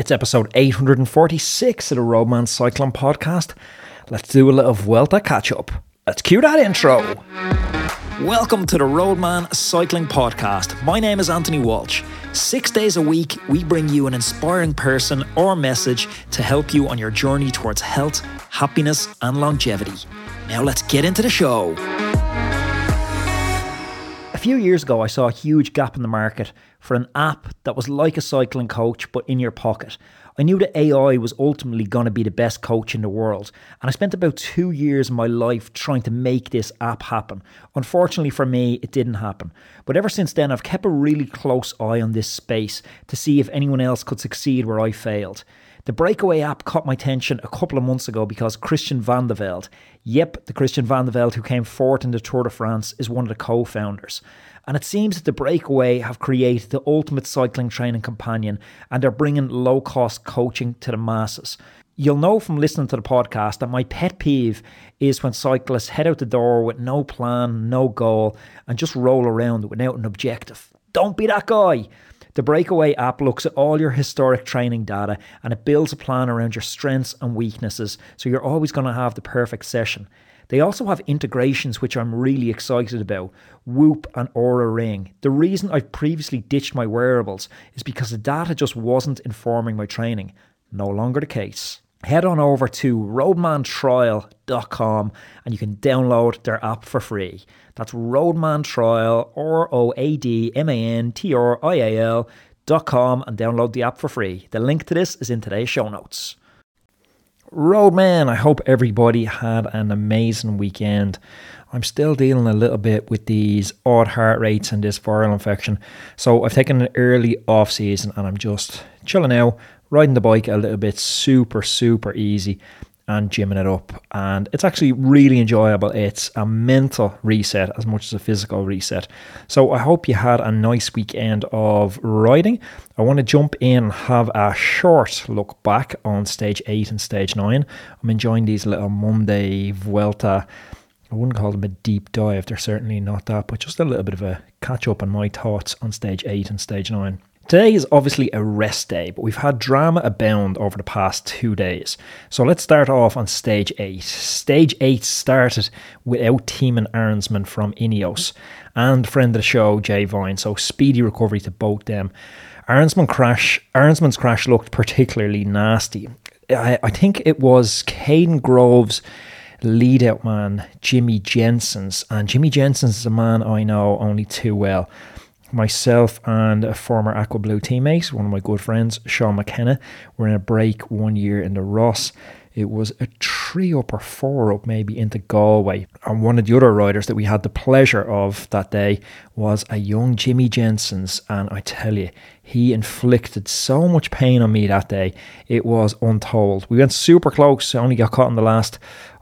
It's episode 846 of the Roadman Cycling Podcast. Let's do a little Vuelta catch up. Let's cue that intro. Welcome to the Roadman Cycling Podcast. My name is Anthony Walsh. Six days a week, we bring you an inspiring person or message to help you on your journey towards health, happiness, and longevity. Now, let's get into the show. A few years ago, I saw a huge gap in the market for an app that was like a cycling coach but in your pocket. I knew that AI was ultimately going to be the best coach in the world, and I spent about two years of my life trying to make this app happen. Unfortunately for me, it didn't happen. But ever since then, I've kept a really close eye on this space to see if anyone else could succeed where I failed. The Breakaway app caught my attention a couple of months ago because Christian Vande Velde, yep, the Christian Vande Velde who came fourth in the Tour de France, is one of the co founders. And it seems that the Breakaway have created the ultimate cycling training companion and they're bringing low cost coaching to the masses. You'll know from listening to the podcast that my pet peeve is when cyclists head out the door with no plan, no goal, and just roll around without an objective. Don't be that guy. The Breakaway app looks at all your historic training data and it builds a plan around your strengths and weaknesses, so you're always going to have the perfect session. They also have integrations which I'm really excited about Whoop and Oura Ring. The reason I've previously ditched my wearables is because the data just wasn't informing my training. No longer the case. Head on over to roadmantrial.com and you can download their app for free. That's Roadman Trial, R O A D M A N T R I A L.com, and download the app for free. The link to this is in today's show notes. Roadman, I hope everybody had an amazing weekend. I'm still dealing a little bit with these odd heart rates and this viral infection. So I've taken an early off season and I'm just chilling out, riding the bike a little bit, super, super easy and gymming it up. And it's actually really enjoyable. It's a mental reset as much as a physical reset. So I hope you had a nice weekend of riding. I want to jump in and have a short look back on stage eight and stage nine. I'm enjoying these little Monday Vuelta. I wouldn't call them a deep dive, they're certainly not that, but just a little bit of a catch up on my thoughts on stage eight and stage nine. Today is obviously a rest day, but we've had drama abound over the past two days. So let's start off on stage 8. Stage 8 started without Thymen Arensman from Ineos and friend of the show, Jay Vine, so speedy recovery to both them. Arensman crash, Arensman's crash looked particularly nasty. I, I think it was Kaden Groves' lead out man, Jimmy Janssens, and Jimmy Janssens is a man I know only too well myself and a former Aqua Blue teammate, one of my good friends, Sean McKenna, were in a break one year in the Rás. It was a three up or four up, maybe into Galway. And one of the other riders that we had the pleasure of that day was a young Jimmy Janssens. And I tell you, he inflicted so much pain on me that day. It was untold. We went super close, only got caught in the last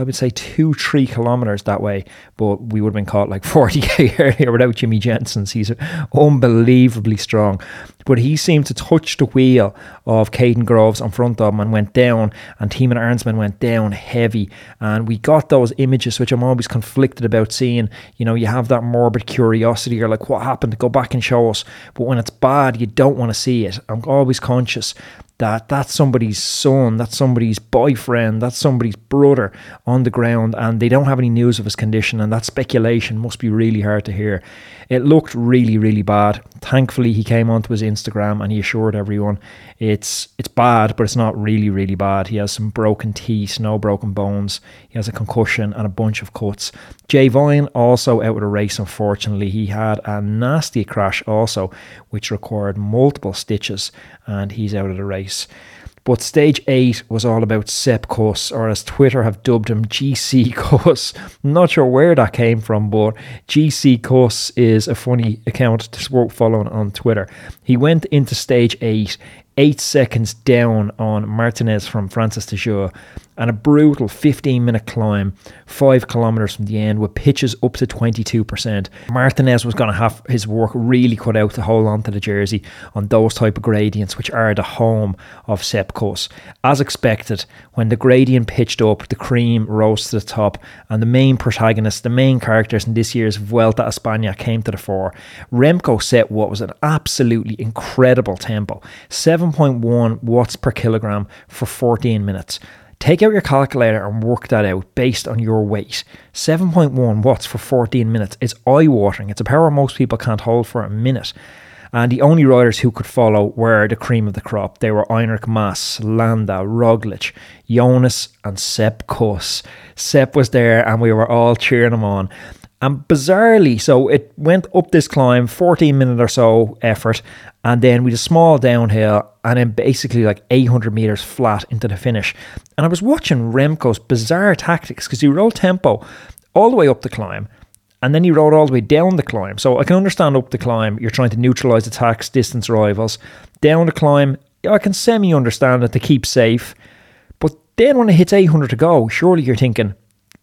I would say two, three kilometers that way, but we would have been caught like 40k earlier without Jimmy Janssens. He's unbelievably strong. But he seemed to touch the wheel of Kaden Groves in front of him and went down, and Thymen Arensman went down heavy. And we got those images, which I'm always conflicted about seeing. You know, you have that morbid curiosity, you're like, what happened? Go back and show us. But when it's bad, you don't want to see it. I'm always conscious that that's somebody's son, that's somebody's boyfriend, that's somebody's brother on the ground, and they don't have any news of his condition, and that speculation must be really hard to hear. It looked really, really bad. Thankfully, he came onto his Instagram and he assured everyone it's it's bad, but it's not really, really bad. He has some broken teeth, no broken bones. He has a concussion and a bunch of cuts. Jay Vine also out of the race, unfortunately. He had a nasty crash also, which required multiple stitches, and he's out of the race. But stage eight was all about Sepp Kuss, or as Twitter have dubbed him, GC Kuss. Not sure where that came from, but GC Kuss is a funny account to worth following on Twitter. He went into stage eight, eight seconds down on Martinez from Française des Jeux, and a brutal 15 minute climb, five kilometres from the end, with pitches up to 22%. Martinez was going to have his work really cut out to hold on to the jersey on those type of gradients, which are the home of Sepp Kuss. As expected, when the gradient pitched up, the cream rose to the top, and the main protagonists, the main characters in this year's Vuelta a España came to the fore. Remco set what was an absolutely incredible tempo 7.1 watts per kilogram for 14 minutes. Take out your calculator and work that out based on your weight. 7.1 watts for 14 minutes is eye watering. It's a power most people can't hold for a minute. And the only riders who could follow were the cream of the crop. They were Enric Mas, Landa, Roglic, Jonas, and Sepp Kuss. Sepp was there and we were all cheering him on. And bizarrely, so it went up this climb, 14 minute or so effort, and then we a small downhill, and then basically like 800 meters flat into the finish. And I was watching Remco's bizarre tactics because he rolled tempo all the way up the climb, and then he rode all the way down the climb. So I can understand up the climb, you're trying to neutralize attacks, distance rivals. Down the climb, I can semi understand it to keep safe. But then when it hits 800 to go, surely you're thinking,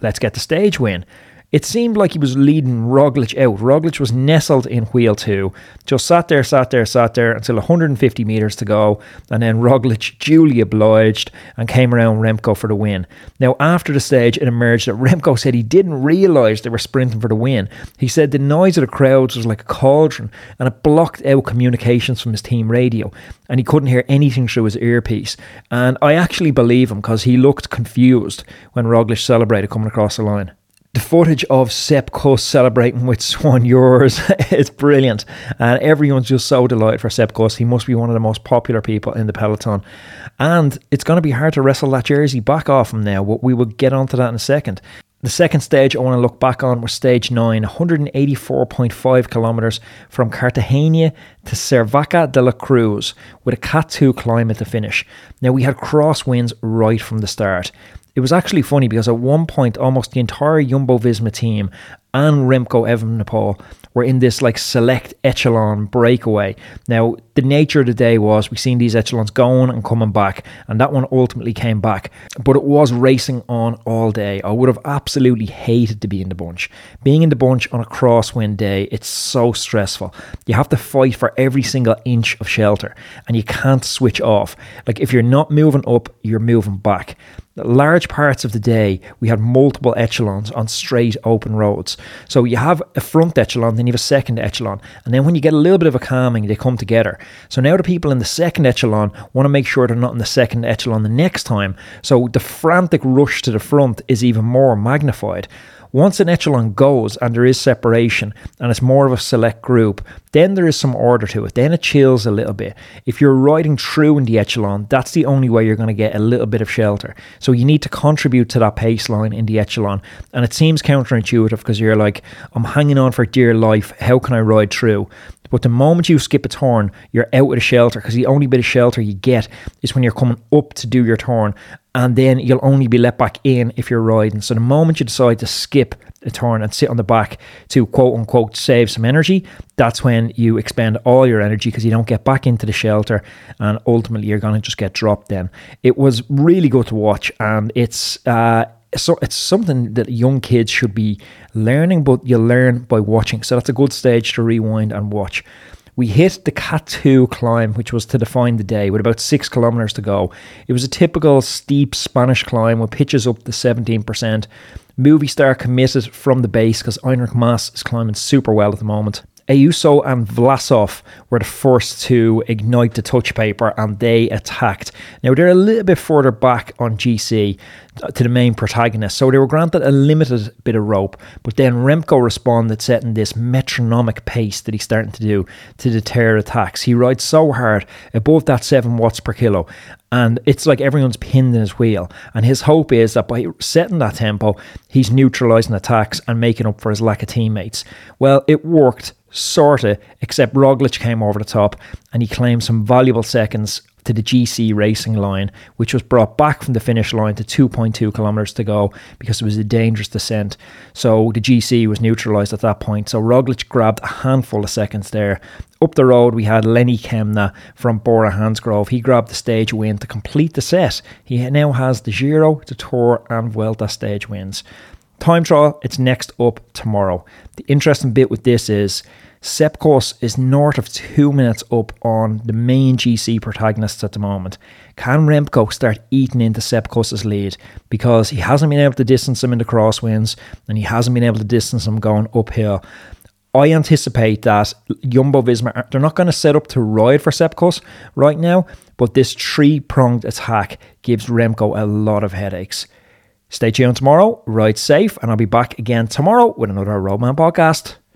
let's get the stage win. It seemed like he was leading Roglic out. Roglic was nestled in wheel two, just sat there, sat there, sat there until 150 metres to go, and then Roglic duly obliged and came around Remco for the win. Now, after the stage, it emerged that Remco said he didn't realise they were sprinting for the win. He said the noise of the crowds was like a cauldron and it blocked out communications from his team radio, and he couldn't hear anything through his earpiece. And I actually believe him because he looked confused when Roglic celebrated coming across the line the footage of Kuss celebrating with Swan Yours is brilliant. And everyone's just so delighted for Kuss. He must be one of the most popular people in the peloton. And it's going to be hard to wrestle that jersey back off him now, but we will get onto that in a second. The second stage I want to look back on was stage 9, 184.5 kilometres from Cartagena to Caravaca de la Cruz with a Cat 2 climb at the finish. Now we had crosswinds right from the start. It was actually funny because at one point, almost the entire Jumbo Visma team and Remco Evenepoel were in this like select echelon breakaway. Now, the nature of the day was we've seen these echelons going and coming back, and that one ultimately came back. But it was racing on all day. I would have absolutely hated to be in the bunch. Being in the bunch on a crosswind day, it's so stressful. You have to fight for every single inch of shelter, and you can't switch off. Like if you're not moving up, you're moving back large parts of the day we had multiple echelons on straight open roads. So you have a front echelon then you have a second echelon. And then when you get a little bit of a calming they come together. So now the people in the second echelon want to make sure they're not in the second echelon the next time. So the frantic rush to the front is even more magnified once an echelon goes and there is separation and it's more of a select group, then there is some order to it. Then it chills a little bit. If you're riding true in the echelon, that's the only way you're going to get a little bit of shelter. So you need to contribute to that pace line in the echelon. And it seems counterintuitive because you're like, I'm hanging on for dear life. How can I ride true? But the moment you skip a turn, you're out of the shelter because the only bit of shelter you get is when you're coming up to do your turn. And then you'll only be let back in if you're riding. So the moment you decide to skip a turn and sit on the back to quote unquote save some energy, that's when you expend all your energy because you don't get back into the shelter and ultimately you're going to just get dropped then. It was really good to watch and it's uh, so it's something that young kids should be learning, but you learn by watching. So that's a good stage to rewind and watch. We hit the Cat 2 climb, which was to define the day, with about six kilometres to go. It was a typical steep Spanish climb with pitches up to 17%. Movistar committed from the base because Enric Mas is climbing super well at the moment. Ayuso and Vlasov were the first to ignite the touch paper and they attacked. Now they're a little bit further back on GC to the main protagonist, so they were granted a limited bit of rope. But then Remco responded, setting this metronomic pace that he's starting to do to deter attacks. He rides so hard, above that 7 watts per kilo, and it's like everyone's pinned in his wheel. And his hope is that by setting that tempo, he's neutralising attacks and making up for his lack of teammates. Well, it worked sorta, except Roglic came over the top and he claimed some valuable seconds to the GC racing line, which was brought back from the finish line to 2.2 kilometers to go because it was a dangerous descent. So the GC was neutralized at that point. So Roglic grabbed a handful of seconds there. Up the road, we had Lenny Kämna from Bora Hansgrohe. He grabbed the stage win to complete the set. He now has the Giro, the Tour, and Vuelta stage wins. Time trial, it's next up tomorrow. The interesting bit with this is Sepp Kuss is north of two minutes up on the main GC protagonists at the moment. Can Remco start eating into Sepp Kuss's lead? Because he hasn't been able to distance him in the crosswinds and he hasn't been able to distance him going uphill. I anticipate that Jumbo Visma, they're not going to set up to ride for Sepp Kuss right now, but this three pronged attack gives Remco a lot of headaches. Stay tuned tomorrow, ride safe, and I'll be back again tomorrow with another Roadman podcast.